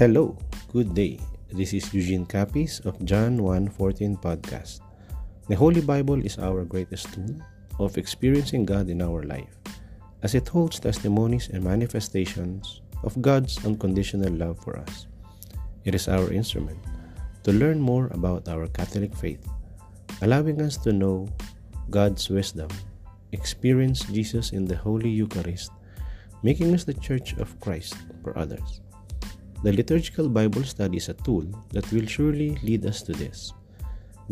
Hello, good day. This is Eugene Capis of John 1:14 podcast. The Holy Bible is our greatest tool of experiencing God in our life, as it holds testimonies and manifestations of God's unconditional love for us. It is our instrument to learn more about our Catholic faith, allowing us to know God's wisdom, experience Jesus in the Holy Eucharist, making us the Church of Christ for others. The liturgical Bible study is a tool that will surely lead us to this.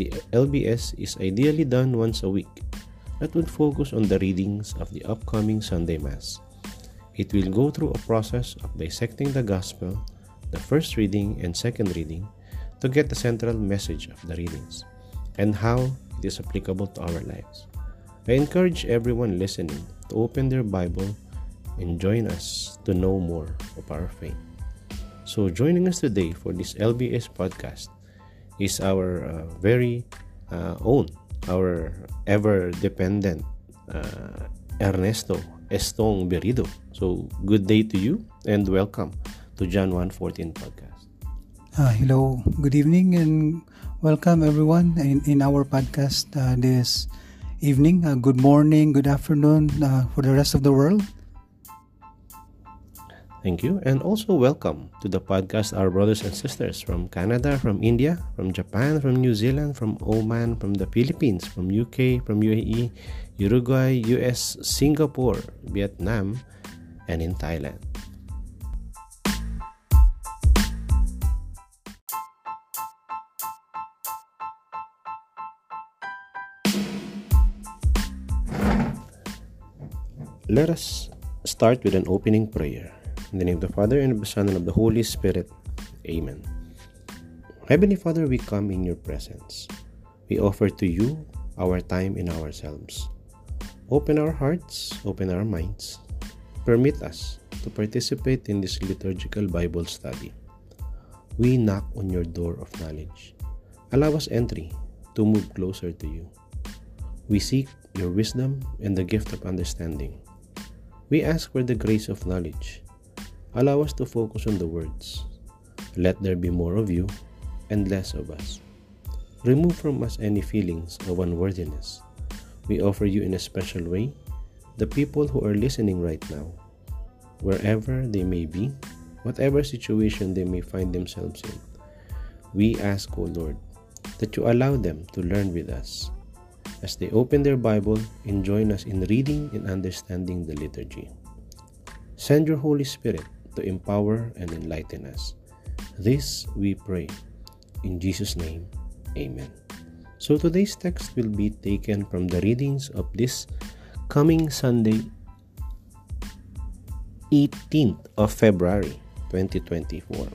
The LBS is ideally done once a week that would focus on the readings of the upcoming Sunday Mass. It will go through a process of dissecting the Gospel, the first reading and second reading, to get the central message of the readings and how it is applicable to our lives. I encourage everyone listening to open their Bible and join us to know more of our faith. So, joining us today for this LBS podcast is our uh, very uh, own, our ever dependent uh, Ernesto Estong Berido. So, good day to you and welcome to John 114 podcast. Uh, hello, good evening, and welcome everyone in, in our podcast uh, this evening. Uh, good morning, good afternoon uh, for the rest of the world. Thank you. And also welcome to the podcast our brothers and sisters from Canada, from India, from Japan, from New Zealand, from Oman, from the Philippines, from UK, from UAE, Uruguay, US, Singapore, Vietnam, and in Thailand. Let us start with an opening prayer. In the name of the Father, and of the Son, and of the Holy Spirit. Amen. Heavenly Father, we come in your presence. We offer to you our time and ourselves. Open our hearts, open our minds. Permit us to participate in this liturgical Bible study. We knock on your door of knowledge. Allow us entry to move closer to you. We seek your wisdom and the gift of understanding. We ask for the grace of knowledge Allow us to focus on the words. Let there be more of you and less of us. Remove from us any feelings of unworthiness. We offer you in a special way the people who are listening right now, wherever they may be, whatever situation they may find themselves in. We ask, O Lord, that you allow them to learn with us as they open their Bible and join us in reading and understanding the liturgy. Send your Holy Spirit to empower and enlighten us. This we pray. In Jesus' name, Amen. So today's text will be taken from the readings of this coming Sunday, 18th of February 2024.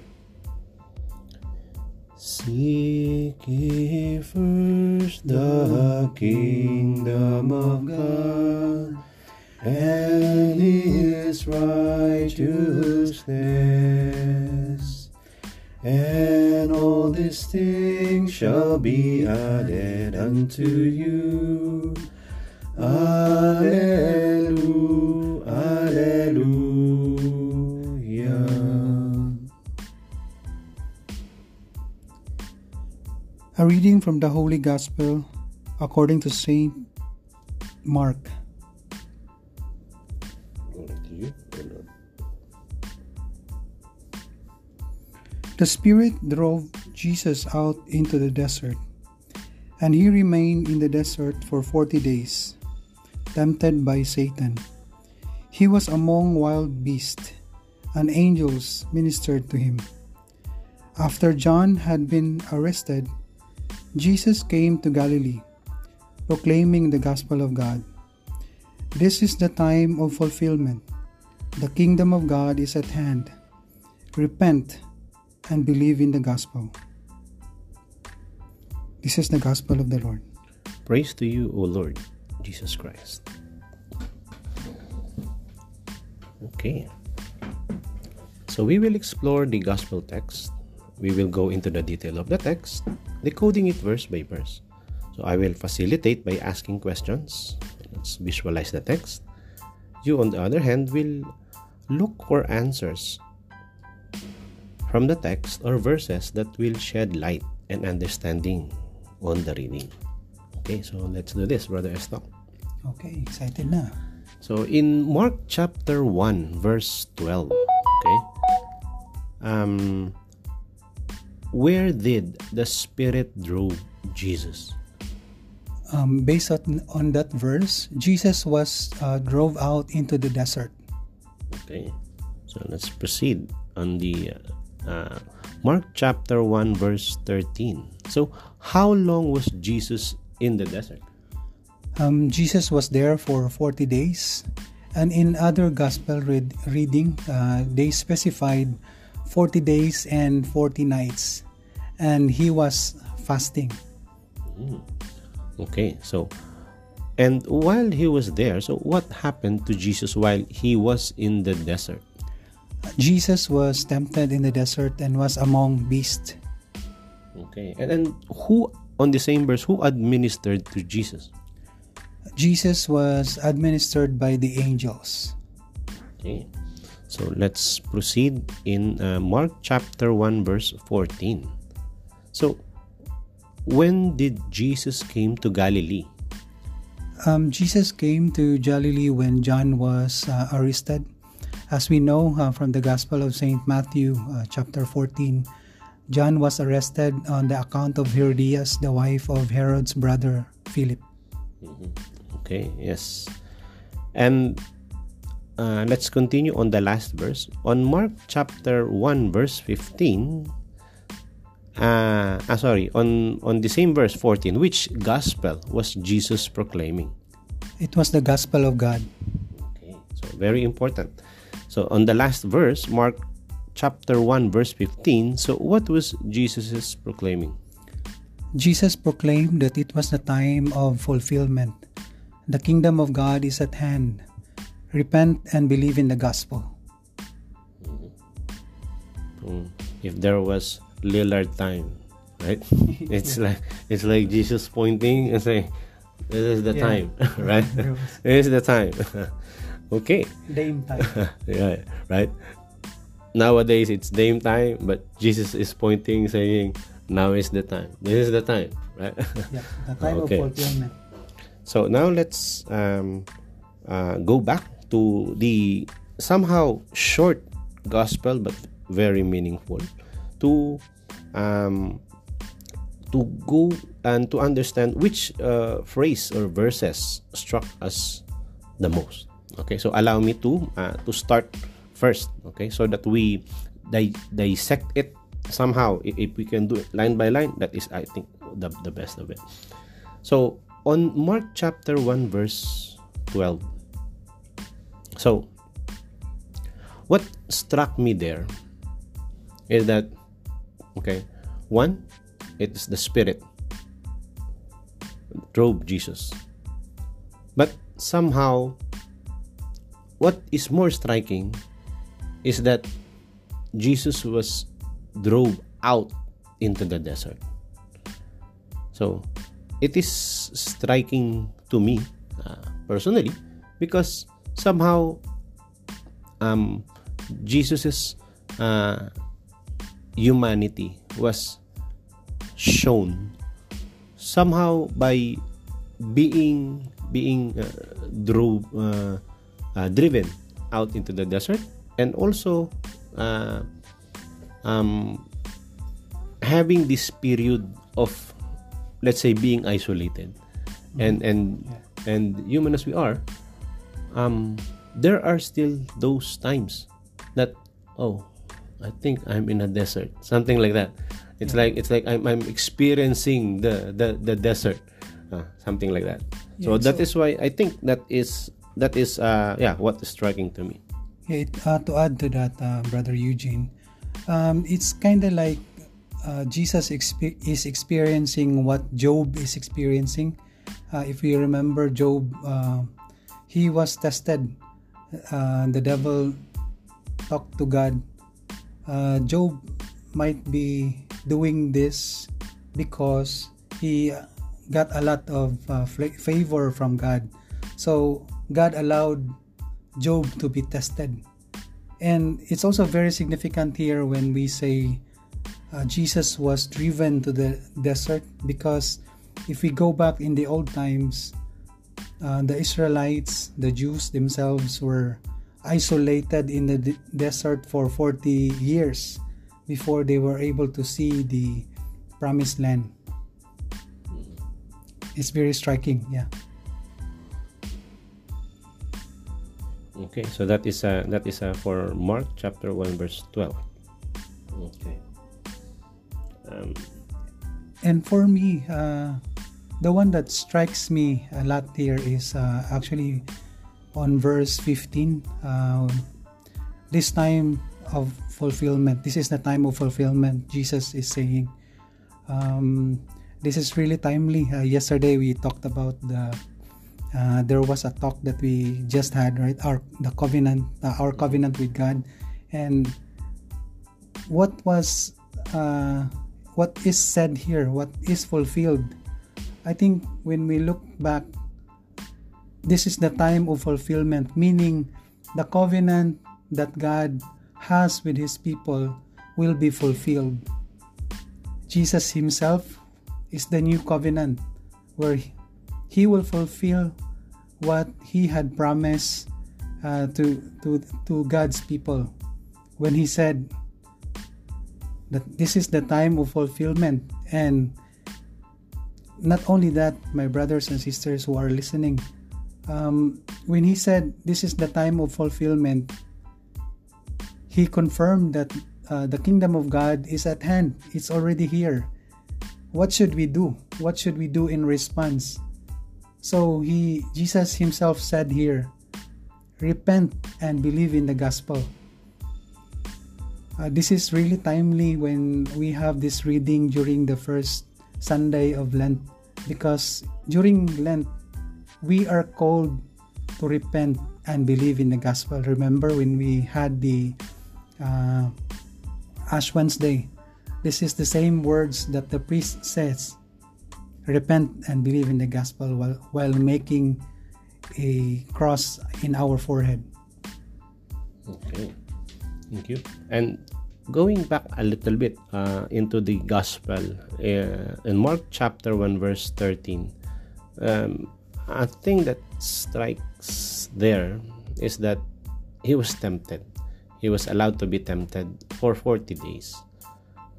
Seek ye first the kingdom of God and his righteousness, and all these things shall be added unto you. Alleluia, Alleluia. A reading from the Holy Gospel according to Saint Mark. The Spirit drove Jesus out into the desert, and he remained in the desert for forty days, tempted by Satan. He was among wild beasts, and angels ministered to him. After John had been arrested, Jesus came to Galilee, proclaiming the gospel of God. This is the time of fulfillment. The kingdom of God is at hand. Repent and believe in the gospel. This is the gospel of the Lord. Praise to you, O Lord Jesus Christ. Okay. So we will explore the gospel text. We will go into the detail of the text, decoding it verse by verse. So I will facilitate by asking questions. Let's visualize the text. You, on the other hand, will look for answers from the text or verses that will shed light and understanding on the reading. Okay, so let's do this, Brother Esto. Okay, excited na. So in Mark chapter 1 verse 12, okay? Um where did the spirit drove Jesus? Um, based on, on that verse, Jesus was uh, drove out into the desert. Okay. So let's proceed on the uh, uh, Mark chapter 1 verse 13. So how long was Jesus in the desert? Um, Jesus was there for 40 days, and in other gospel read, reading, uh, they specified 40 days and 40 nights, and he was fasting. Mm. Okay, so and while he was there, so what happened to Jesus while he was in the desert? Jesus was tempted in the desert and was among beasts. Okay, and then who on the same verse who administered to Jesus? Jesus was administered by the angels. Okay. So let's proceed in uh, Mark chapter 1 verse 14. So when did Jesus came to Galilee? Um, Jesus came to Galilee when John was uh, arrested. As we know uh, from the Gospel of St. Matthew, uh, chapter 14, John was arrested on the account of Herodias, the wife of Herod's brother Philip. Mm-hmm. Okay, yes. And uh, let's continue on the last verse. On Mark chapter 1, verse 15, uh, ah, sorry, on, on the same verse 14, which gospel was Jesus proclaiming? It was the gospel of God. Okay, so very important. So on the last verse, Mark chapter 1, verse 15, so what was Jesus proclaiming? Jesus proclaimed that it was the time of fulfillment the kingdom of God is at hand. Repent and believe in the gospel. Mm. If there was Lillard time, right? it's like it's like Jesus pointing and saying, "This is the yeah. time, right? this is the time." Okay. Dame time. yeah, right. Nowadays it's dame time, but Jesus is pointing, saying, "Now is the time. This is the time, right?" yeah, the time okay. of fulfillment. So now let's um, uh, go back to the somehow short gospel but very meaningful to um, to go and to understand which uh, phrase or verses struck us the most. Okay, so allow me to uh, to start first. Okay, so that we di- dissect it somehow. If, if we can do it line by line, that is, I think, the the best of it. So on Mark chapter 1 verse 12. So, what struck me there is that okay, one, it is the spirit drove Jesus. But somehow what is more striking is that Jesus was drove out into the desert. So it is striking to me uh, personally because somehow um, Jesus's uh, humanity was shown somehow by being being uh, drove uh, driven out into the desert and also uh, um, having this period of let's say being isolated mm-hmm. and and yeah. and human as we are um there are still those times that oh i think i'm in a desert something like that it's yeah. like it's like i'm, I'm experiencing the the, the desert uh, something like that yeah, so that so, is why i think that is that is uh yeah what is striking to me uh, to add to that uh, brother eugene um, it's kind of like uh, Jesus is experiencing what Job is experiencing. Uh, if we remember Job, uh, he was tested. The devil talked to God. Job might be doing this because he got a lot of favor from God. So God allowed Job to be tested. And it's also very significant here when we say uh, Jesus was driven to the desert because if we go back in the old times, uh, the Israelites, the Jews themselves were isolated in the de- desert for 40 years before they were able to see the promised land. It's very striking, yeah. Okay, so that is uh, that is uh, for Mark chapter 1 verse 12. Okay. Um, and for me, uh, the one that strikes me a lot here is uh, actually on verse 15. Uh, this time of fulfillment, this is the time of fulfillment, Jesus is saying. Um, this is really timely. Uh, yesterday we talked about the uh, there was a talk that we just had right? Our the covenant uh, our covenant with god. And what was uh, what is said here what is fulfilled? I think when we look back this is the time of fulfillment meaning the covenant that god has with his people will be fulfilled. Jesus himself is the new covenant where he will fulfill what he had promised uh, to, to, to God's people when he said that this is the time of fulfillment. And not only that, my brothers and sisters who are listening, um, when he said this is the time of fulfillment, he confirmed that uh, the kingdom of God is at hand, it's already here. What should we do? What should we do in response? So he Jesus himself said here, repent and believe in the gospel. Uh, this is really timely when we have this reading during the first Sunday of Lent because during Lent we are called to repent and believe in the gospel. Remember when we had the uh, Ash Wednesday? This is the same words that the priest says repent and believe in the gospel while, while making a cross in our forehead. Okay, thank you. And going back a little bit uh, into the gospel uh, in Mark chapter 1, verse 13, um, a thing that strikes there is that he was tempted. He was allowed to be tempted for 40 days.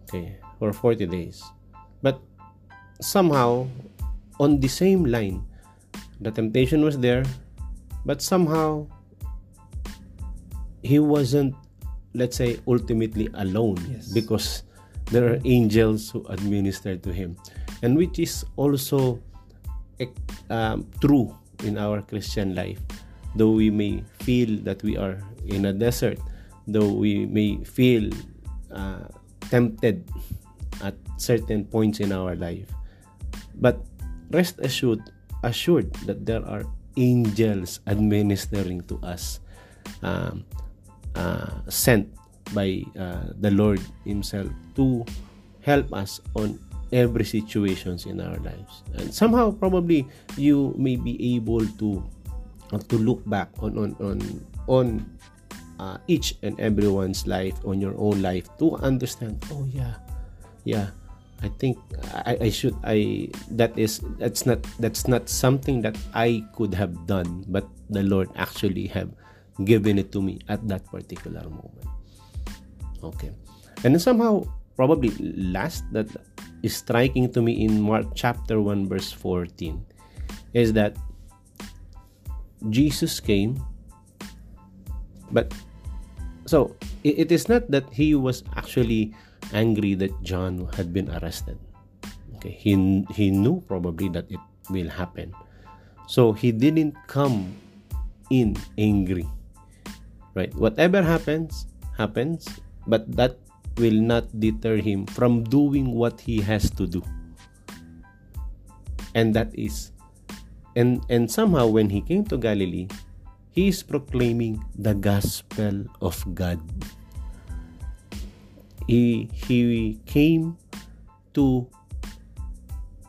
Okay, for 40 days. But somehow on the same line the temptation was there but somehow he wasn't let's say ultimately alone yes. because there are angels who administer to him and which is also um, true in our christian life though we may feel that we are in a desert though we may feel uh, tempted at certain points in our life but rest assured, assured that there are angels administering to us, um, uh, sent by uh, the Lord Himself to help us on every situations in our lives. And somehow, probably, you may be able to uh, to look back on on on on uh, each and everyone's life, on your own life, to understand. Oh yeah, yeah I think I, I should I that is that's not that's not something that I could have done, but the Lord actually have given it to me at that particular moment. Okay. And somehow probably last that is striking to me in Mark chapter 1 verse 14 is that Jesus came but so it, it is not that he was actually angry that John had been arrested. Okay, he he knew probably that it will happen. So he didn't come in angry. Right? Whatever happens, happens, but that will not deter him from doing what he has to do. And that is and and somehow when he came to Galilee, he is proclaiming the gospel of God he he came to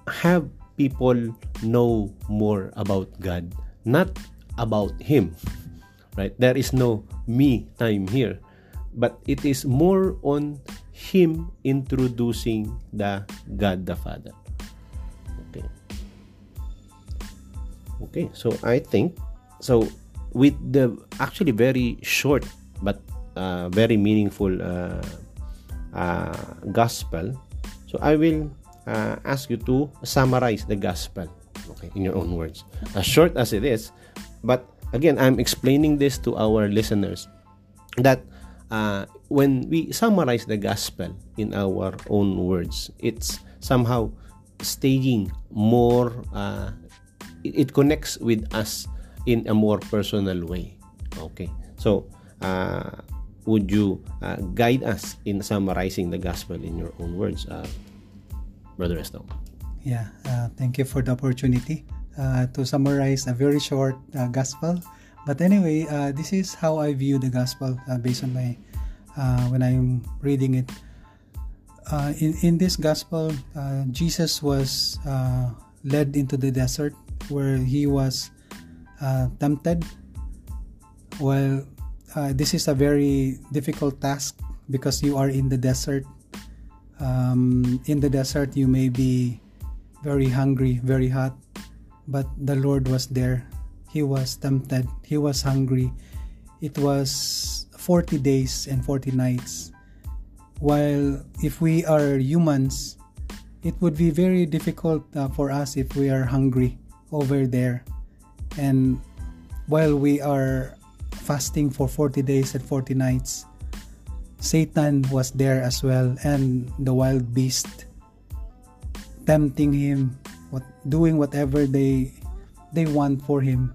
have people know more about God, not about him. Right? There is no me time here. but it is more on him introducing the God the Father. Okay. Okay, so I think so with the actually very short but uh, very meaningful uh, gospel. So I will uh, ask you to summarize the gospel, okay, in your own words, as short as it is. But again, I'm explaining this to our listeners that uh, when we summarize the gospel in our own words, it's somehow staying more, uh, it, it, connects with us in a more personal way. Okay, so uh, would you uh, guide us in summarizing the gospel in your own words, uh, Brother Esto? Yeah, uh, thank you for the opportunity uh, to summarize a very short gospel. But anyway, this is how I view the gospel based on my uh, when I'm reading it. Uh, in, in this gospel, uh, Jesus was uh, led into the desert where he was uh, tempted. Well, uh, this is a very difficult task because you are in the desert. Um, in the desert, you may be very hungry, very hot, but the Lord was there. He was tempted, he was hungry. It was 40 days and 40 nights. While if we are humans, it would be very difficult uh, for us if we are hungry over there. And while we are fasting for 40 days and 40 nights, Satan was there as well and the wild beast tempting him, what doing whatever they they want for him.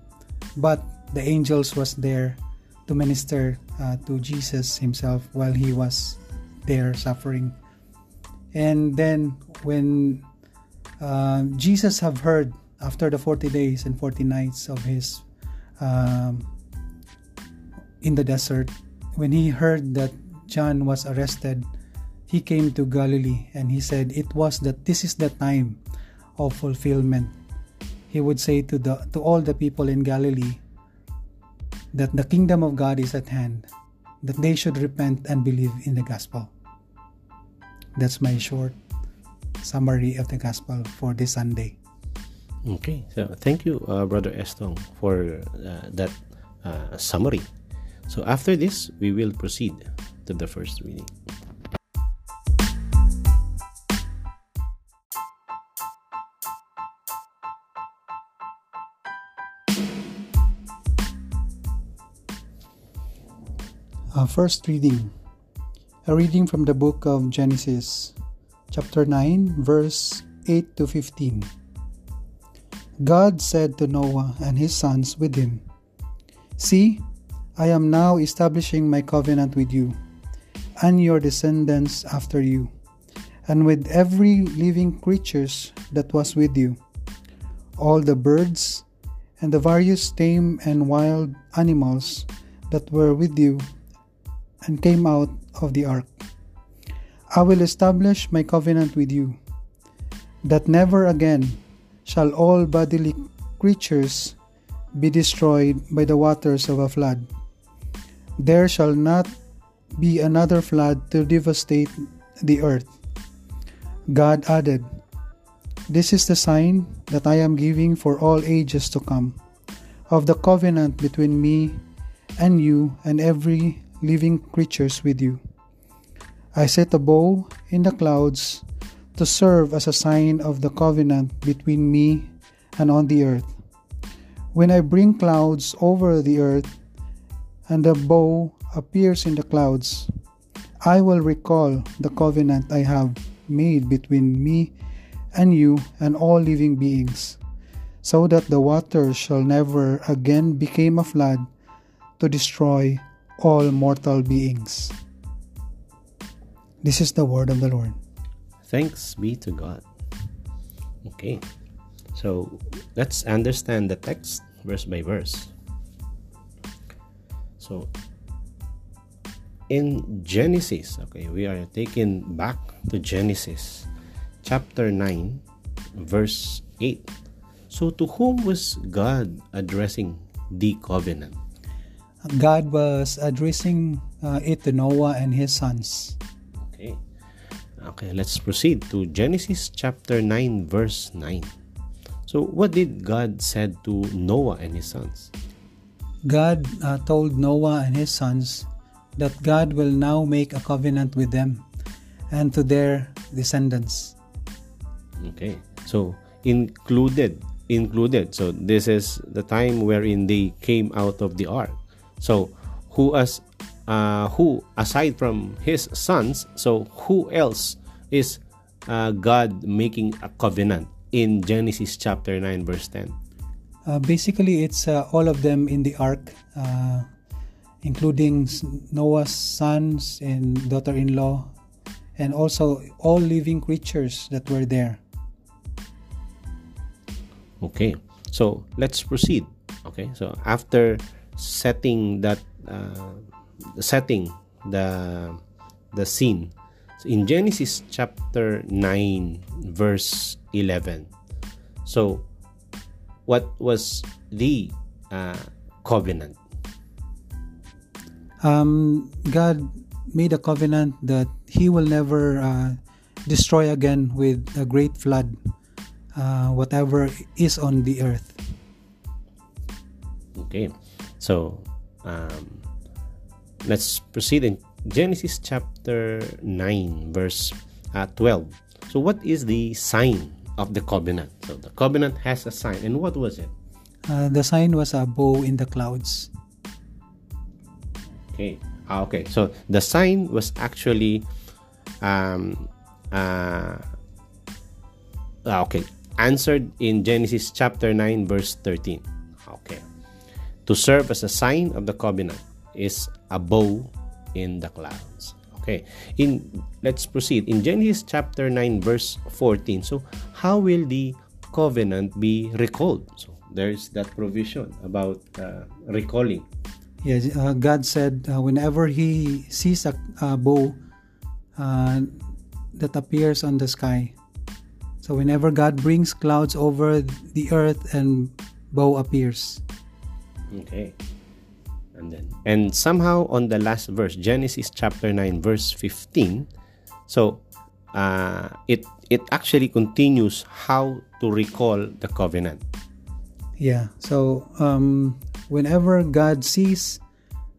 But the angels was there to minister uh, to Jesus himself while he was there suffering. And then when uh, Jesus have heard after the 40 days and 40 nights of his um, in the desert, when he heard that John was arrested, he came to Galilee and he said it was that this is the time of fulfillment. He would say to the to all the people in Galilee, that the kingdom of God is at hand, that they should repent and believe in the gospel. That's my short summary of the gospel for this Sunday. Okay, so thank you, uh, Brother Estong, for uh, that uh, summary. So after this, we will proceed to the first reading. Uh, first reading. A reading from the book of Genesis, chapter 9, verse 8 to 15. God said to Noah and his sons with him, See, I am now establishing my covenant with you and your descendants after you, and with every living creatures that was with you, all the birds and the various tame and wild animals that were with you and came out of the ark. I will establish my covenant with you, that never again shall all bodily creatures be destroyed by the waters of a flood. There shall not be another flood to devastate the earth. God added, This is the sign that I am giving for all ages to come, of the covenant between me and you and every living creatures with you. I set a bow in the clouds to serve as a sign of the covenant between me and on the earth. When I bring clouds over the earth and the bow appears in the clouds, I will recall the covenant I have made between me and you and all living beings, so that the waters shall never again become a flood to destroy all mortal beings. This is the word of the Lord. Thanks be to God. Okay, so let's understand the text verse by verse. So, in Genesis, okay, we are taken back to Genesis chapter 9, verse 8. So, to whom was God addressing the covenant? God was addressing uh, it to Noah and his sons. Okay. Okay, let's proceed to Genesis chapter 9 verse 9. So what did God said to Noah and his sons? God uh, told Noah and his sons that God will now make a covenant with them and to their descendants. Okay. So included included. So this is the time wherein they came out of the ark. So who as uh, who aside from his sons, so who else is uh, God making a covenant in Genesis chapter 9 verse 10? Uh, basically, it's uh, all of them in the ark, uh, including Noah's sons and daughter-in-law, and also all living creatures that were there. Okay, so let's proceed. Okay, so after setting that, uh, setting the the scene so in Genesis chapter 9 verse 11. So what was the uh, covenant? Um, God made a covenant that He will never uh, destroy again with a great flood uh, whatever is on the earth. Okay, so um, let's proceed in Genesis chapter 9, verse uh, 12. So, what is the sign of the covenant? So, the covenant has a sign, and what was it? Uh, the sign was a bow in the clouds. Okay. Ah, okay. So the sign was actually, um, uh, ah, okay, answered in Genesis chapter 9, verse 13. Okay. To serve as a sign of the covenant is a bow in the clouds. Okay. In let's proceed. In Genesis chapter 9 verse 14. So how will the covenant be recalled? So there's that provision about uh, recalling. Yes, uh, God said uh, whenever he sees a, a bow uh, that appears on the sky. So whenever God brings clouds over the earth and bow appears. Okay and then and somehow on the last verse genesis chapter 9 verse 15 so uh, it it actually continues how to recall the covenant yeah so um, whenever god sees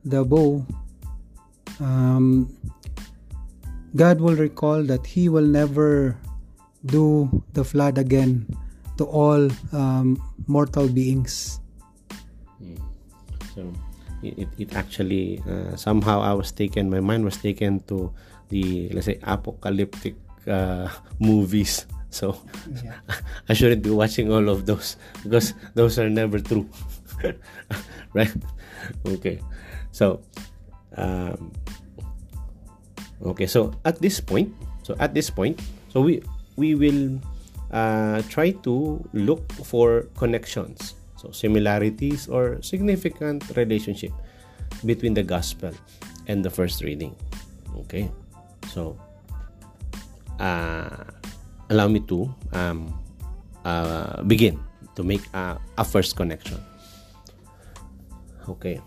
the bow um, god will recall that he will never do the flood again to all um, mortal beings hmm. so it, it actually uh, somehow I was taken my mind was taken to the let's say apocalyptic uh, movies so yeah. I shouldn't be watching all of those because those are never true right okay so um, okay so at this point so at this point so we we will uh, try to look for connections so, similarities or significant relationship between the gospel and the first reading. Okay? So, uh, allow me to um, uh, begin to make a, a first connection. Okay.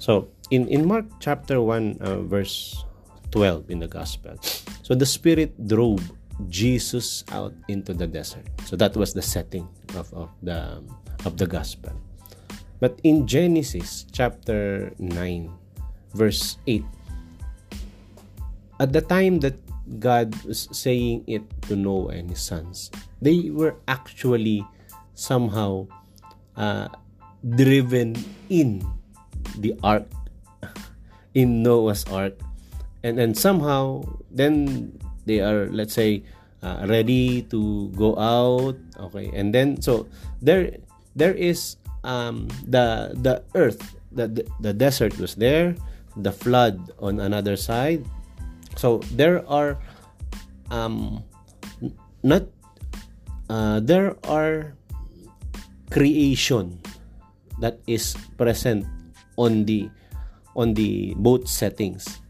So, in, in Mark chapter 1, uh, verse 12 in the gospel, so the Spirit drove Jesus out into the desert. So that was the setting of, of the of the gospel. But in Genesis chapter 9, verse 8, at the time that God was saying it to Noah and his sons, they were actually somehow uh, driven in the ark, in Noah's ark. And then somehow, then they are, let's say, uh, ready to go out. Okay. And then, so there, there is um, the the earth the, the the desert was there the flood on another side so there are um not uh, there are creation that is present on the on the both settings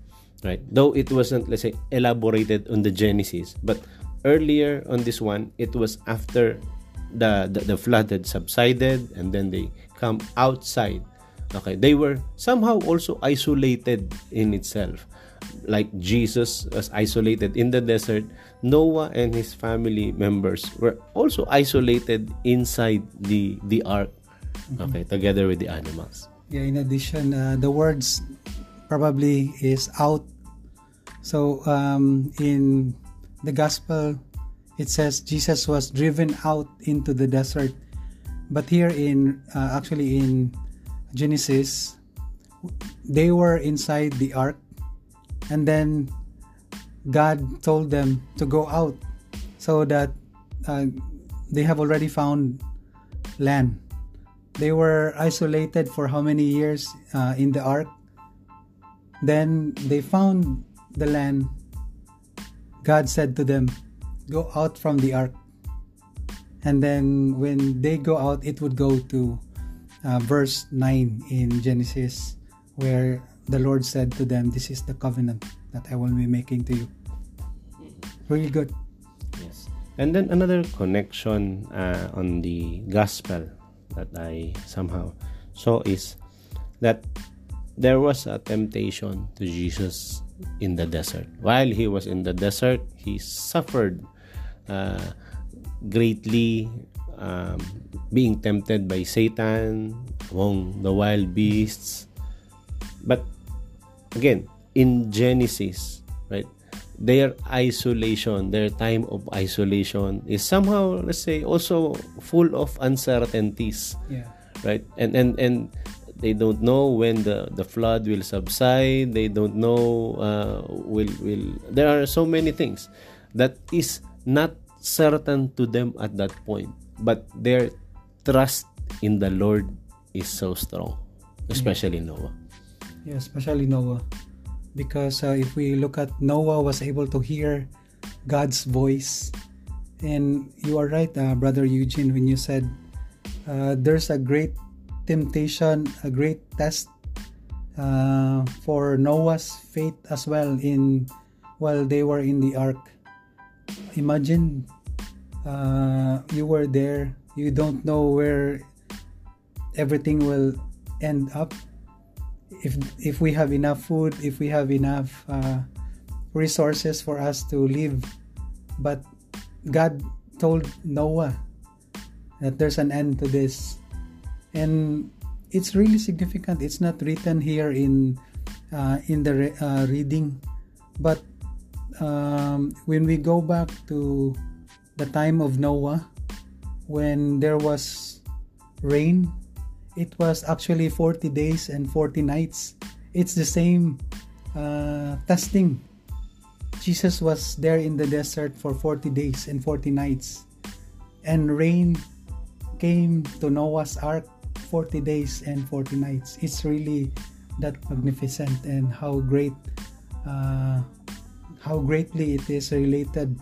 right though it wasn't let's say elaborated on the genesis but earlier on this one it was after the, the, the flood had subsided and then they come outside Okay, they were somehow also isolated in itself. Like Jesus was isolated in the desert, Noah and his family members were also isolated inside the the ark. Okay, together with the animals. Yeah, in addition, uh, the words probably is out. So um, in the gospel, it says Jesus was driven out into the desert. But here in uh, actually in Genesis, they were inside the ark, and then God told them to go out so that uh, they have already found land. They were isolated for how many years uh, in the ark? Then they found the land. God said to them, Go out from the ark. And then when they go out, it would go to uh, verse 9 in Genesis, where the Lord said to them, This is the covenant that I will be making to you. Really good. Yes. And then another connection uh, on the gospel that I somehow saw is that there was a temptation to Jesus in the desert. While he was in the desert, he suffered uh, greatly, um, being tempted by Satan among the wild beasts. But again, in Genesis, right, their isolation, their time of isolation is somehow, let's say, also full of uncertainties. Yeah. Right? And and and they don't know when the the flood will subside. They don't know uh, will will. There are so many things that is not certain to them at that point, but their trust in the Lord is so strong, especially Noah. Yeah, especially Noah. Because uh, if we look at Noah was able to hear God's voice. And you are right, uh, Brother Eugene, when you said uh, there's a great temptation, a great test uh, for Noah's faith as well in while they were in the ark. Imagine uh, you were there, you don't know where everything will end up. If if we have enough food, if we have enough uh, resources for us to live, but God told Noah that there's an end to this. And it's really significant. It's not written here in uh, in the re- uh, reading. But um, when we go back to the time of noah when there was rain it was actually 40 days and 40 nights it's the same uh, testing jesus was there in the desert for 40 days and 40 nights and rain came to noah's ark 40 days and 40 nights. It's really that magnificent and how great, uh, how greatly it is related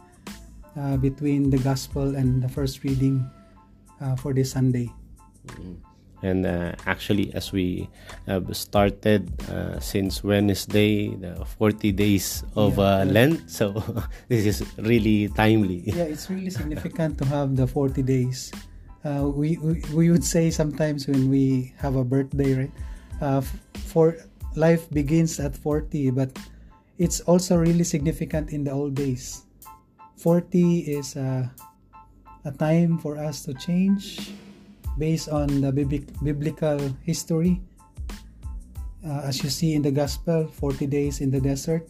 uh, between the gospel and the first reading uh, for this Sunday. And uh, actually, as we have started uh, since Wednesday, the 40 days of Yeah. uh, Lent, so this is really timely. Yeah, it's really significant to have the 40 days. Uh, we, we we would say sometimes when we have a birthday, right? Uh, for life begins at 40, but it's also really significant in the old days. 40 is a time for us to change based on the biblical history. Uh, as you see in the gospel, 40 days in the desert,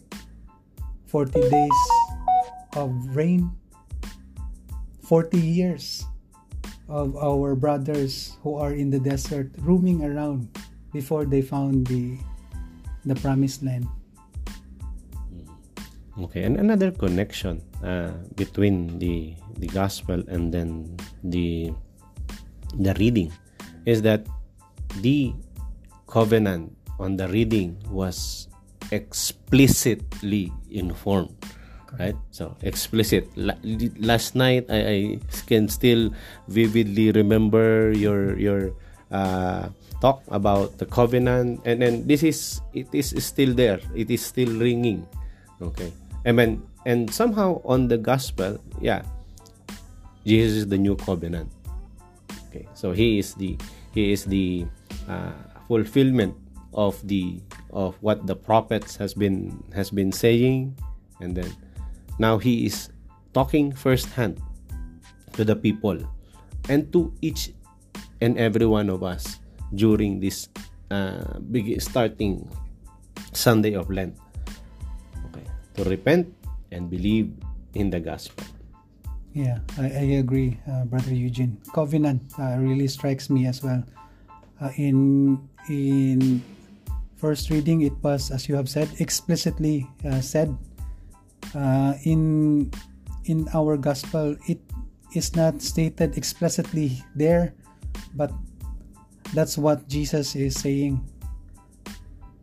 40 days of rain, 40 years of our brothers who are in the desert roaming around before they found the the promised land. Okay, and another connection uh, between the the gospel and then the the reading is that the covenant on the reading was explicitly informed right? So explicit. Last night I, I can still vividly remember your your uh, talk about the covenant. And then this is it is still there. It is still ringing. Okay? And then and somehow on the gospel yeah jesus is the new covenant okay so he is the he is the uh, fulfillment of the of what the prophets has been has been saying and then now he is talking firsthand to the people and to each and every one of us during this uh, big starting Sunday of Lent. Okay, to repent and believe in the gospel. Yeah, I, I agree, uh, Brother Eugene. Covenant uh, really strikes me as well. Uh, in in first reading, it was, as you have said, explicitly uh, said. Uh, in in our gospel, it is not stated explicitly there, but that's what Jesus is saying.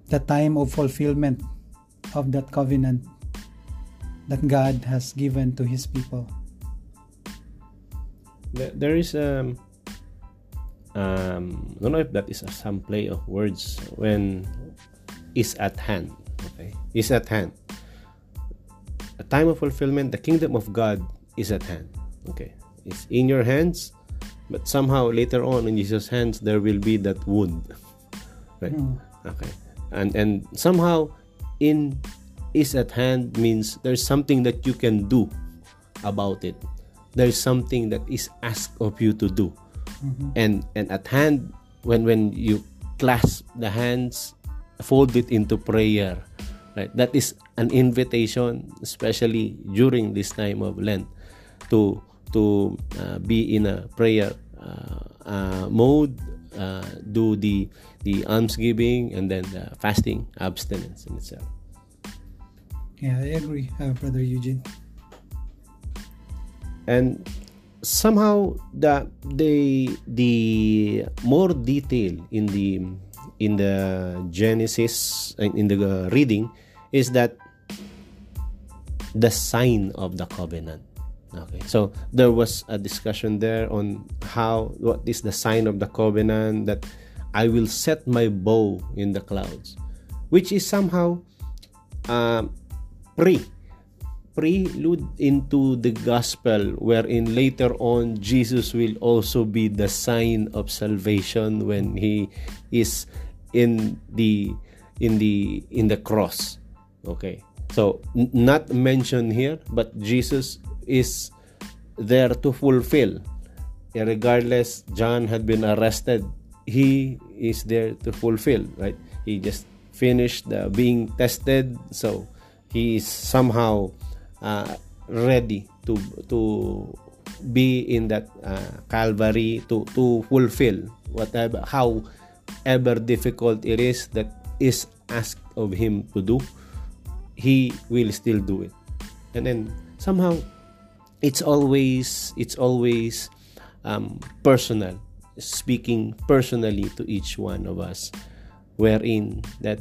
The time of fulfillment of that covenant that God has given to His people. There is um, um, I don't know if that is a, some play of words when is at hand. Okay, is at hand. A time of fulfillment, the kingdom of God is at hand. Okay, it's in your hands, but somehow later on in Jesus' hands there will be that wound. right? Mm. Okay, and and somehow in is at hand means there's something that you can do about it. There's something that is asked of you to do. Mm-hmm. And and at hand when when you clasp the hands, fold it into prayer. Right? That is an invitation, especially during this time of Lent, to to uh, be in a prayer uh, uh, mode, uh, do the the almsgiving and then the fasting, abstinence in itself. Yeah, I agree, uh, Brother Eugene. And somehow the the the more detail in the in the Genesis in the reading is that the sign of the covenant. Okay, so there was a discussion there on how what is the sign of the covenant that I will set my bow in the clouds, which is somehow um, pre prelude into the gospel wherein later on Jesus will also be the sign of salvation when he is in the in the in the cross. Okay. So n- not mentioned here but Jesus is there to fulfill. Regardless John had been arrested. He is there to fulfill right? He just finished uh, being tested. So he is somehow uh, ready to to be in that uh, Calvary to to fulfill whatever how ever difficult it is that is asked of him to do he will still do it. And then somehow it's always it's always um, personal speaking personally to each one of us wherein that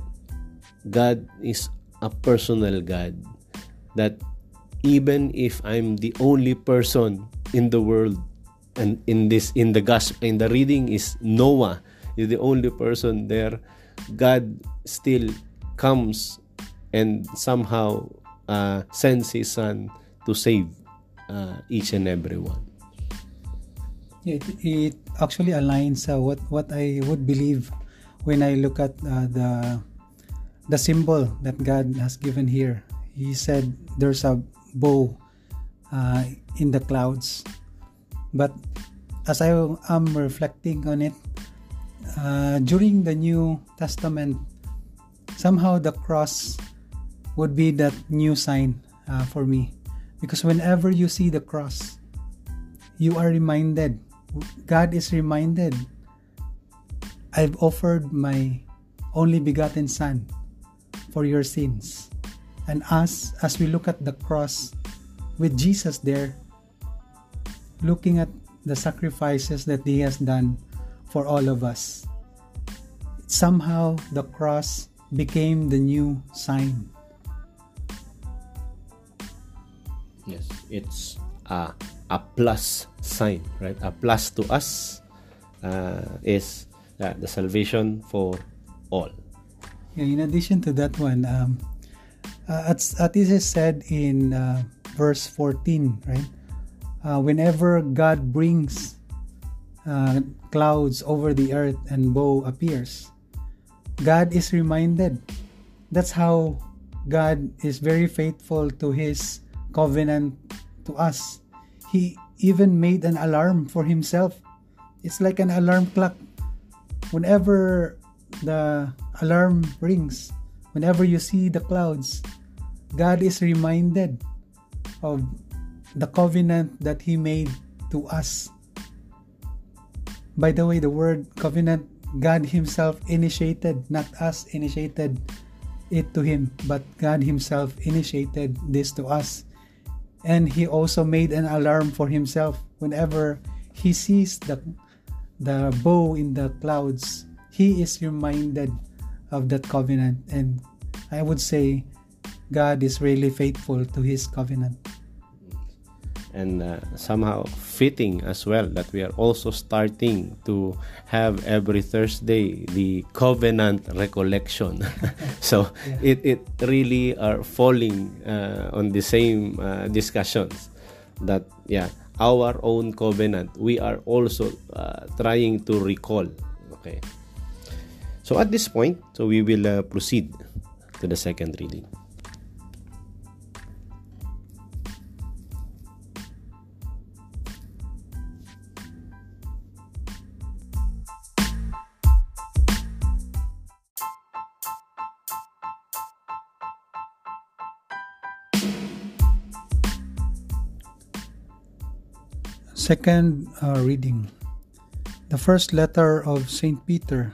God is a personal God that even if I'm the only person in the world and in this in the gospel in the reading is Noah. Is the only person there. God still comes and somehow uh, sends his son to save uh, each and every one. It, it actually aligns uh, what what I would believe when I look at uh, the the symbol that God has given here. He said there's a bow uh, in the clouds. But as I am reflecting on it, uh, during the New Testament, somehow the cross would be that new sign uh, for me. Because whenever you see the cross, you are reminded, God is reminded, I've offered my only begotten Son for your sins. And us, as we look at the cross with Jesus there, looking at the sacrifices that He has done for all of us, somehow the cross became the new sign. Yes, it's a, a plus sign, right? A plus to us uh, is uh, the salvation for all. Yeah, in addition to that one, um, uh, as, as this is said in uh, verse 14, right? Uh, whenever God brings uh, clouds over the earth and bow appears, God is reminded. That's how God is very faithful to His covenant to us. He even made an alarm for Himself. It's like an alarm clock. Whenever the alarm rings, whenever you see the clouds, God is reminded of the covenant that He made to us. By the way, the word covenant, God Himself initiated, not us initiated it to Him, but God Himself initiated this to us. And He also made an alarm for Himself whenever He sees the, the bow in the clouds, He is reminded of that covenant. And I would say God is really faithful to His covenant and uh, somehow fitting as well that we are also starting to have every Thursday the covenant recollection. so yeah. it, it really are falling uh, on the same uh, discussions that yeah our own covenant we are also uh, trying to recall. Okay. So at this point, so we will uh, proceed to the second reading. Second uh, reading The first letter of St. Peter,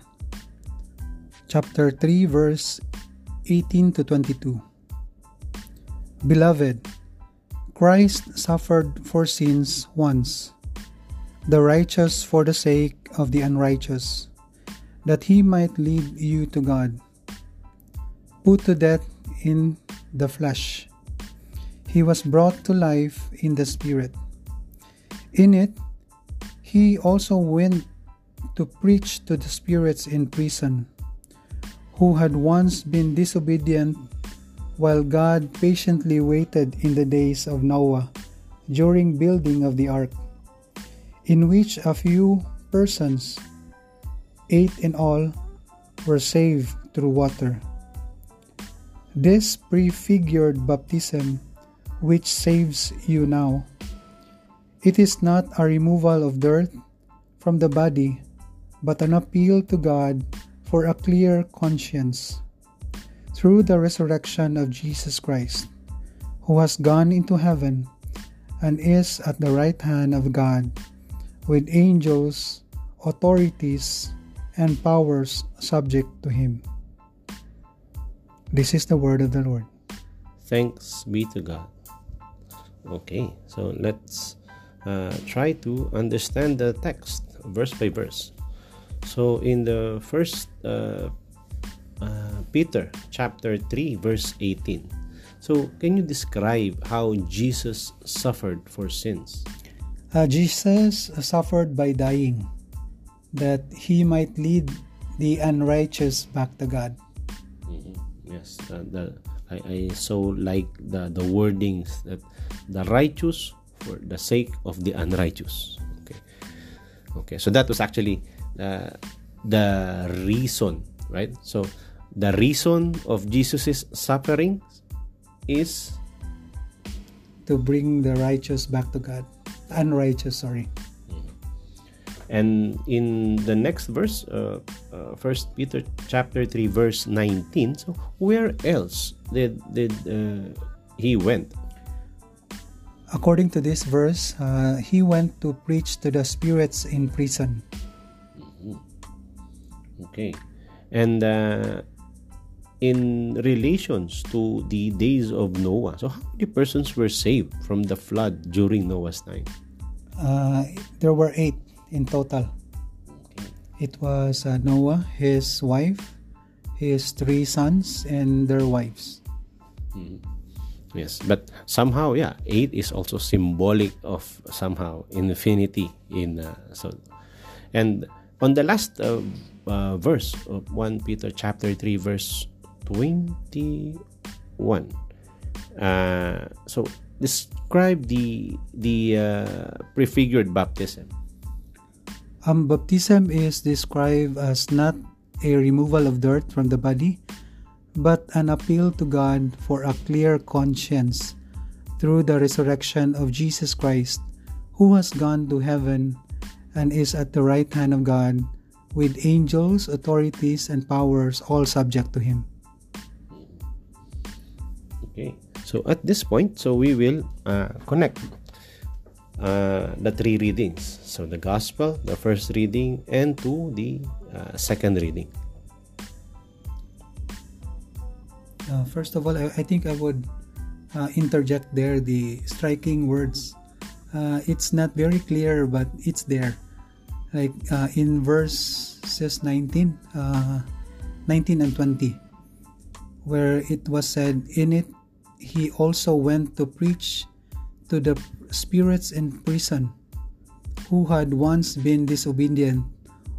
chapter 3, verse 18 to 22. Beloved, Christ suffered for sins once, the righteous for the sake of the unrighteous, that he might lead you to God. Put to death in the flesh. He was brought to life in the Spirit in it, he also went to preach to the spirits in prison, who had once been disobedient, while God patiently waited in the days of Noah during building of the ark, in which a few persons, eight in all, were saved through water. This prefigured baptism, which saves you now it is not a removal of dirt from the body, but an appeal to God for a clear conscience through the resurrection of Jesus Christ, who has gone into heaven and is at the right hand of God, with angels, authorities, and powers subject to him. This is the word of the Lord. Thanks be to God. Okay, so let's uh, try to understand the text verse by verse. So in the first uh, uh, Peter chapter 3 verse 18. So can you describe how Jesus suffered for sins? Uh, Jesus suffered by dying that he might lead the unrighteous back to God. Mm-hmm. Yes, uh, the, I, I so like the, the wordings that the righteous for the sake of the unrighteous. Okay. Okay. So that was actually uh, the reason, right? So the reason of Jesus's suffering is to bring the righteous back to God. Unrighteous, sorry. Mm-hmm. And in the next verse, uh, uh, First Peter chapter three, verse nineteen. So where else did did uh, he went? According to this verse, uh, he went to preach to the spirits in prison. Okay. And uh, in relations to the days of Noah, so how many persons were saved from the flood during Noah's time? Uh, there were eight in total. Okay. It was uh, Noah, his wife, his three sons, and their wives. Mm-hmm. Yes, but somehow, yeah, eight is also symbolic of somehow infinity in uh, so, and on the last uh, uh, verse of one Peter chapter three verse twenty one. Uh, so describe the the uh, prefigured baptism. Um, baptism is described as not a removal of dirt from the body, but an appeal to God for a clear conscience through the resurrection of Jesus Christ, who has gone to heaven and is at the right hand of God, with angels, authorities, and powers all subject to him. Okay, so at this point, so we will uh, connect uh, the three readings. So the gospel, the first reading, and to the uh, second reading. Uh, first of all, I, I think I would uh, interject there the striking words. Uh, it's not very clear, but it's there. Like uh, in verses 19, uh, 19 and 20, where it was said, In it he also went to preach to the spirits in prison who had once been disobedient,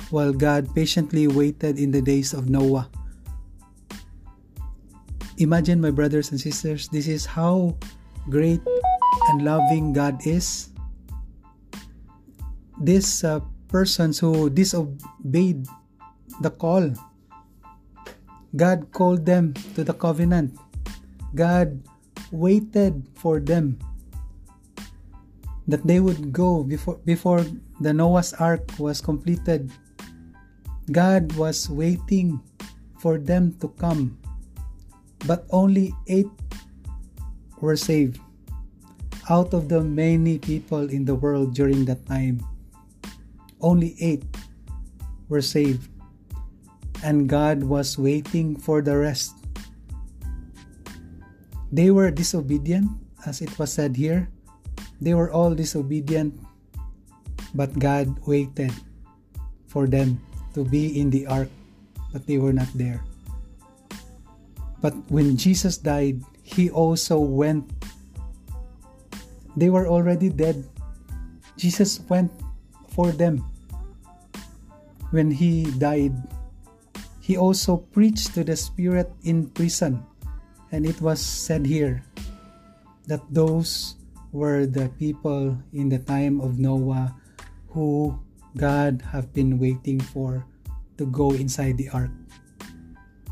while God patiently waited in the days of Noah Imagine, my brothers and sisters, this is how great and loving God is. These uh, persons who disobeyed the call, God called them to the covenant. God waited for them that they would go before before the Noah's ark was completed. God was waiting for them to come but only eight were saved out of the many people in the world during that time. Only eight were saved, and God was waiting for the rest. They were disobedient, as it was said here. They were all disobedient, but God waited for them to be in the ark, but they were not there. But when Jesus died, he also went. They were already dead. Jesus went for them. When he died, he also preached to the spirit in prison. And it was said here that those were the people in the time of Noah who God have been waiting for to go inside the ark.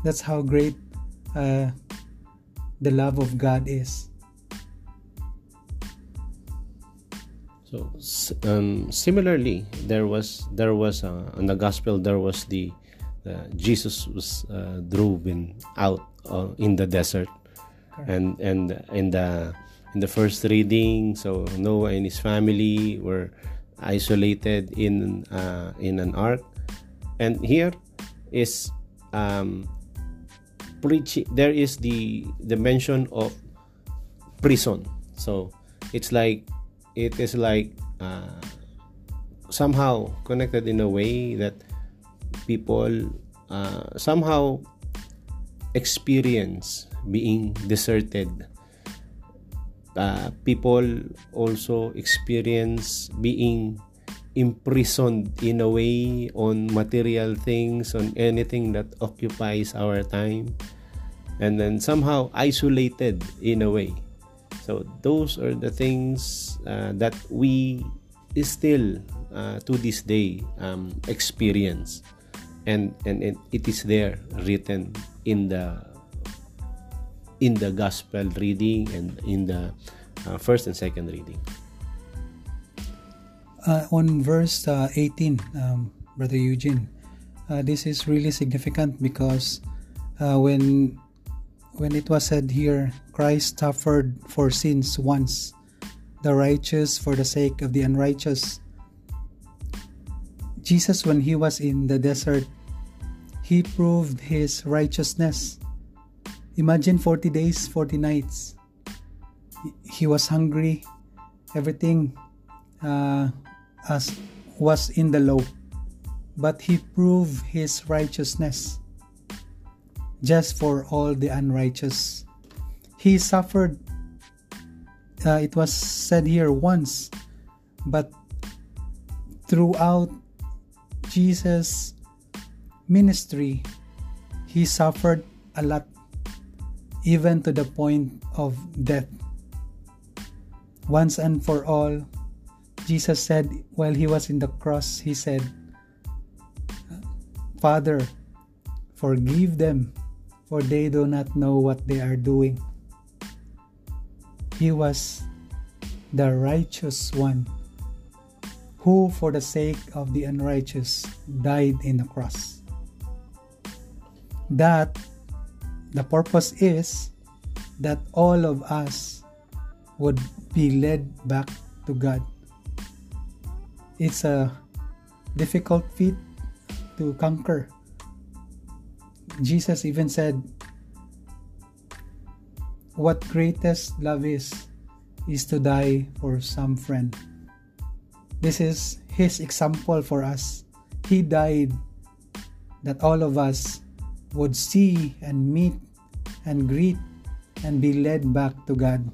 That's how great uh, the love of God is. So um, similarly, there was there was uh, in the gospel there was the uh, Jesus was uh, driven out uh, in the desert, and and in the in the first reading, so Noah and his family were isolated in uh, in an ark, and here is um, preaching there is the the mention of prison. So it's like it is like uh, somehow connected in a way that people uh, somehow experience being deserted uh, people also experience being imprisoned in a way on material things, on anything that occupies our time, and then somehow isolated in a way. So, those are the things uh, that we still uh, to this day um, experience, and, and it, is there written in the in the gospel reading and in the uh, first and second reading. Uh, on verse uh, 18, um, Brother Eugene, uh, this is really significant because when when it was said here, Christ suffered for sins once, the righteous for the sake of the unrighteous. Jesus, when he was in the desert, he proved his righteousness. Imagine 40 days, 40 nights. He was hungry, everything. Uh, as was in the law, but he proved his righteousness just for all the unrighteous. He suffered, uh, it was said here once, but throughout Jesus' ministry, he suffered a lot, even to the point of death. Once and for all, Jesus said while he was in the cross, he said, Father, Forgive them, for they do not know what they are doing. He was the righteous one who, for the sake of the unrighteous, died in the cross. That the purpose is that all of us would be led back to God. It's a difficult feat to conquer. Jesus even said, What greatest love is, is to die for some friend. This is his example for us. He died that all of us would see and meet and greet and be led back to God.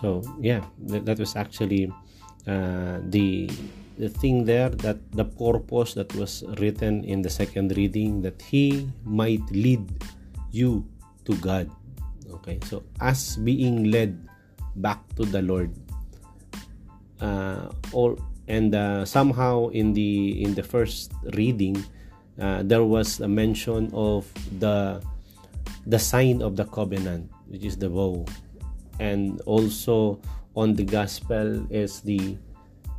So yeah, that, was actually uh, the the thing there that the purpose that was written in the second reading that he might lead you to God. Okay, so us being led back to the Lord, uh, all and uh, somehow in the in the first reading, uh, there was a mention of the the sign of the covenant, which is the bow and also on the gospel is the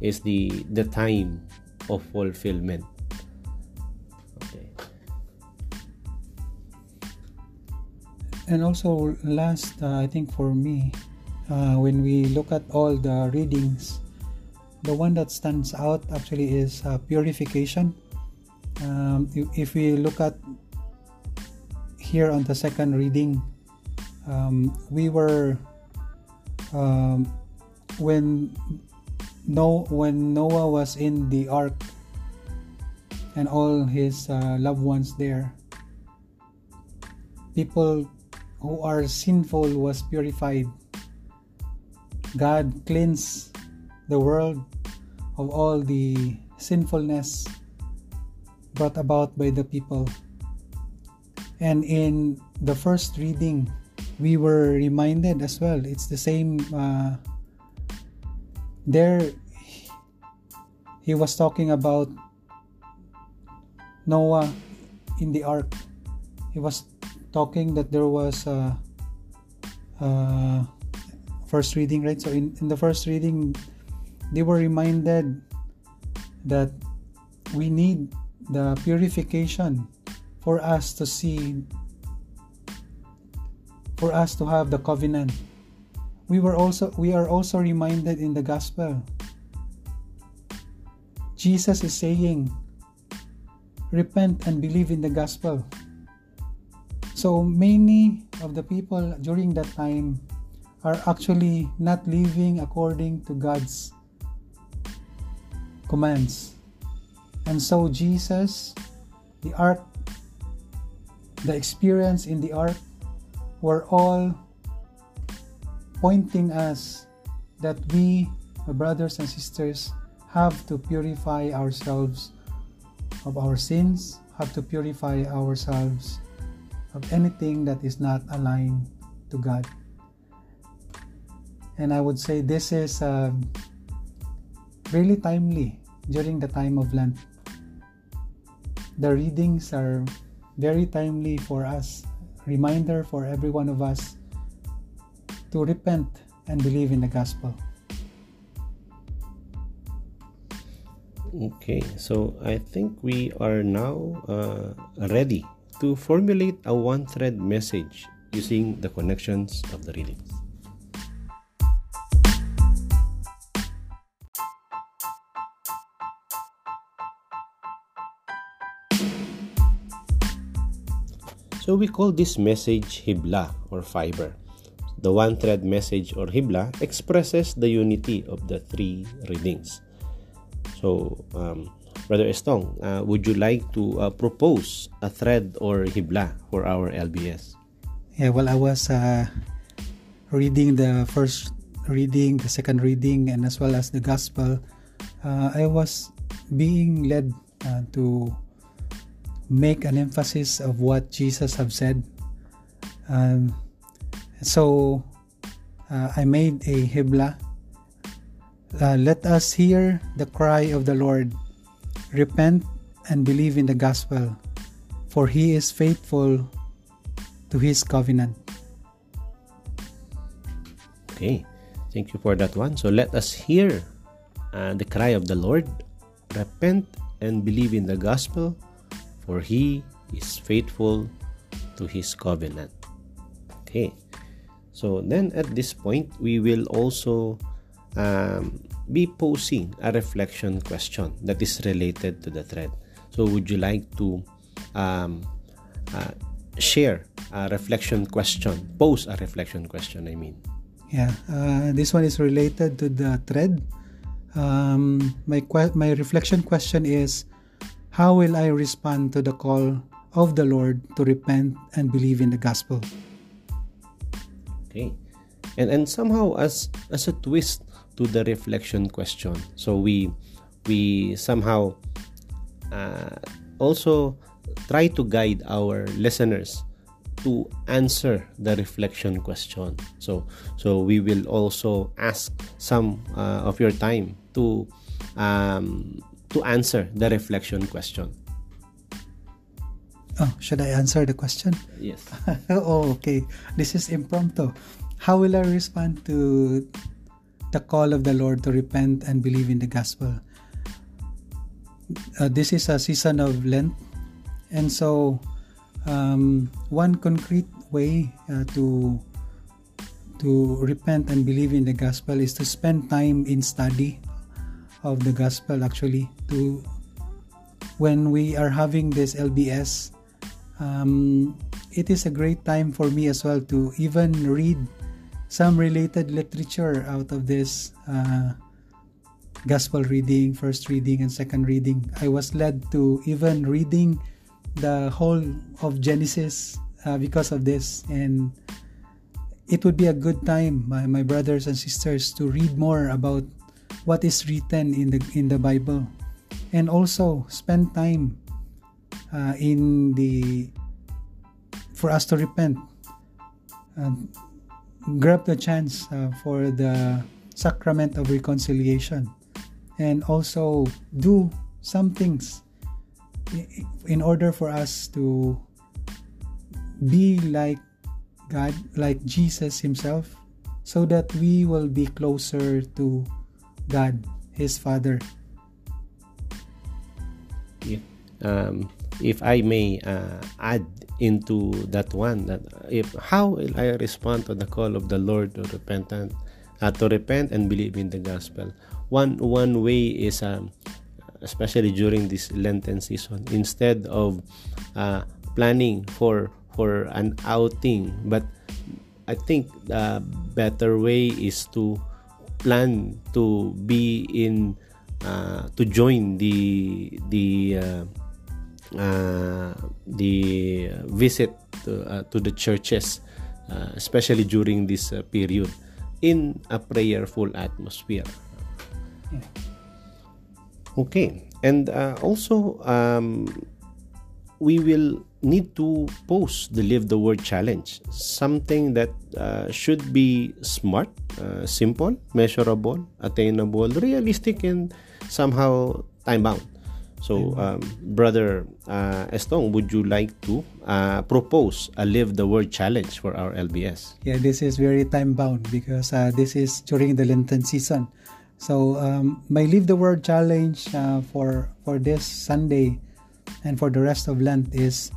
is the the time of fulfillment. Okay. And also last uh, i think for me uh, when we look at all the readings the one that stands out actually is uh, purification. Um, if we look at here on the second reading um, we were um, when no when Noah was in the ark and all his uh, loved ones there people who are sinful was purified. God cleansed the world of all the sinfulness brought about by the people. And in the first reading we were reminded as well it's the same uh, there he was talking about noah in the ark he was talking that there was a, a first reading right so in, in the first reading they were reminded that we need the purification for us to see for us to have the covenant. We were also we are also reminded in the gospel. Jesus is saying, repent and believe in the gospel. So many of the people during that time are actually not living according to God's commands. And so Jesus, the ark, the experience in the ark were all pointing us that we, brothers and sisters, have to purify ourselves of our sins, have to purify ourselves of anything that is not aligned to God. And I would say this is uh, really timely during the time of Lent. The readings are very timely for us reminder for every one of us to repent and believe in the gospel. Okay, so I think we are now uh, ready to formulate a one thread message using the connections of the readings. So we call this message Hibla or fiber. The one thread message or Hibla expresses the unity of the three readings. So, um, Brother Estong, uh, would you like to uh, propose a thread or Hibla for our LBS? Yeah, well, I was uh, reading the first reading, the second reading, and as well as the gospel. Uh, I was being led uh, to make an emphasis of what Jesus have said. Um, so uh, I made a hibla Uh, let us hear the cry of the Lord. Repent and believe in the gospel, for he is faithful to his covenant. Okay, thank you for that one. So let us hear uh, the cry of the Lord. Repent and believe in the gospel, for he is faithful to his covenant. Okay, so then at this point, we will also um, be posing a reflection question that is related to the thread. So, would you like to um, uh, share a reflection question, pose a reflection question? I mean, yeah, uh, this one is related to the thread. Um, my que- my reflection question is, how will I respond to the call of the Lord to repent and believe in the gospel? Okay, and and somehow as as a twist to the reflection question, so we we somehow uh, also try to guide our listeners to answer the reflection question. So so we will also ask some uh, of your time to um, to answer the reflection question. Oh should i answer the question? Yes. Oh okay. This is impromptu. How will i respond to the call of the lord to repent and believe in the gospel uh, this is a season of Lent, and so um, one concrete way uh, to to repent and believe in the gospel is to spend time in study of the gospel. Actually, to when we are having this LBS, um, it is a great time for me as well to even read some related literature out of this. Uh, gospel reading, first reading, and second reading. I was led to even reading the whole of Genesis uh, because of this. And it would be a good time, my, my brothers and sisters, to read more about what is written in the in the Bible, and also spend time uh, in the for us to repent. Grab the chance uh, for the sacrament of reconciliation and also do some things in order for us to be like God, like Jesus Himself, so that we will be closer to God, His Father. if, um, if I may uh, add into that one that if how will I respond to the call of the Lord to repentance uh, to repent and believe in the gospel? One one way is um, especially during this Lenten season instead of uh, planning for for an outing but I think the better way is to plan to be in uh, to join the the uh, the visit to, uh, to the churches uh, especially during this uh, period in a prayerful atmosphere Okay, and uh, also um, we will need to post the Live the Word challenge, something that should be smart, simple, measurable, attainable, realistic, and somehow time bound. So, um, Brother uh, Estong, would you like to uh, propose a Live the Word challenge for our LBS? Yeah, this is very time bound because uh, this is during the Lenten season. So um, my Live the Word challenge uh, for for this Sunday and for the rest of Lent is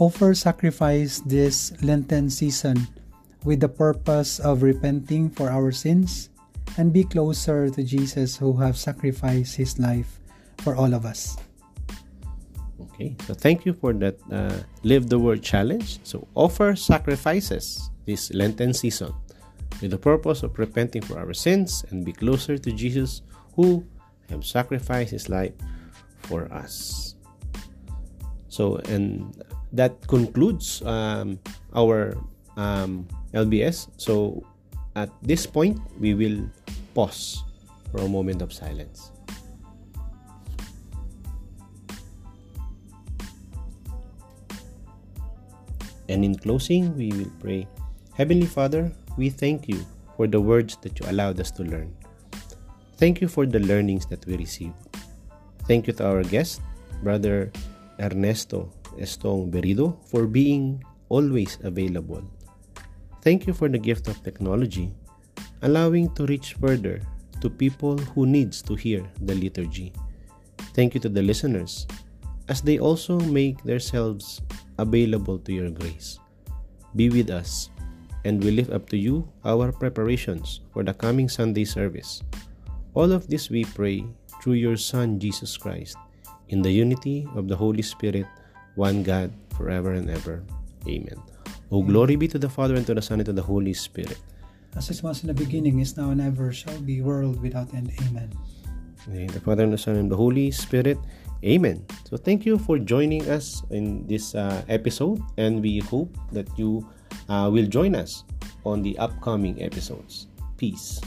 offer sacrifice this Lenten season with the purpose of repenting for our sins and be closer to Jesus who have sacrificed his life for all of us. Okay, so thank you for that uh, Live the Word challenge. So offer sacrifices this Lenten season with the purpose of repenting for our sins and be closer to Jesus who have sacrificed his life for us. So, and that concludes um, our um, LBS. So, at this point, we will pause for a moment of silence. And in closing, we will pray Heavenly Father, we thank you for the words that you allowed us to learn. Thank you for the learnings that we received. Thank you to our guest, Brother Ernesto Estong Berido, for being always available. Thank you for the gift of technology, allowing to reach further to people who needs to hear the liturgy. Thank you to the listeners as they also make themselves available to your grace. Be with us, and we lift up to you our preparations for the coming Sunday service. All of this we pray through your Son Jesus Christ, in the unity of the Holy Spirit, one God, forever and ever. Amen. O glory be to the Father, and to the Son, and to the Holy Spirit. As it was in the beginning, is now, and ever shall be, world without end. Amen. In the Father, and the Son, and the Holy Spirit. Amen. So thank you for joining us in this uh, episode, and we hope that you uh, will join us on the upcoming episodes. Peace.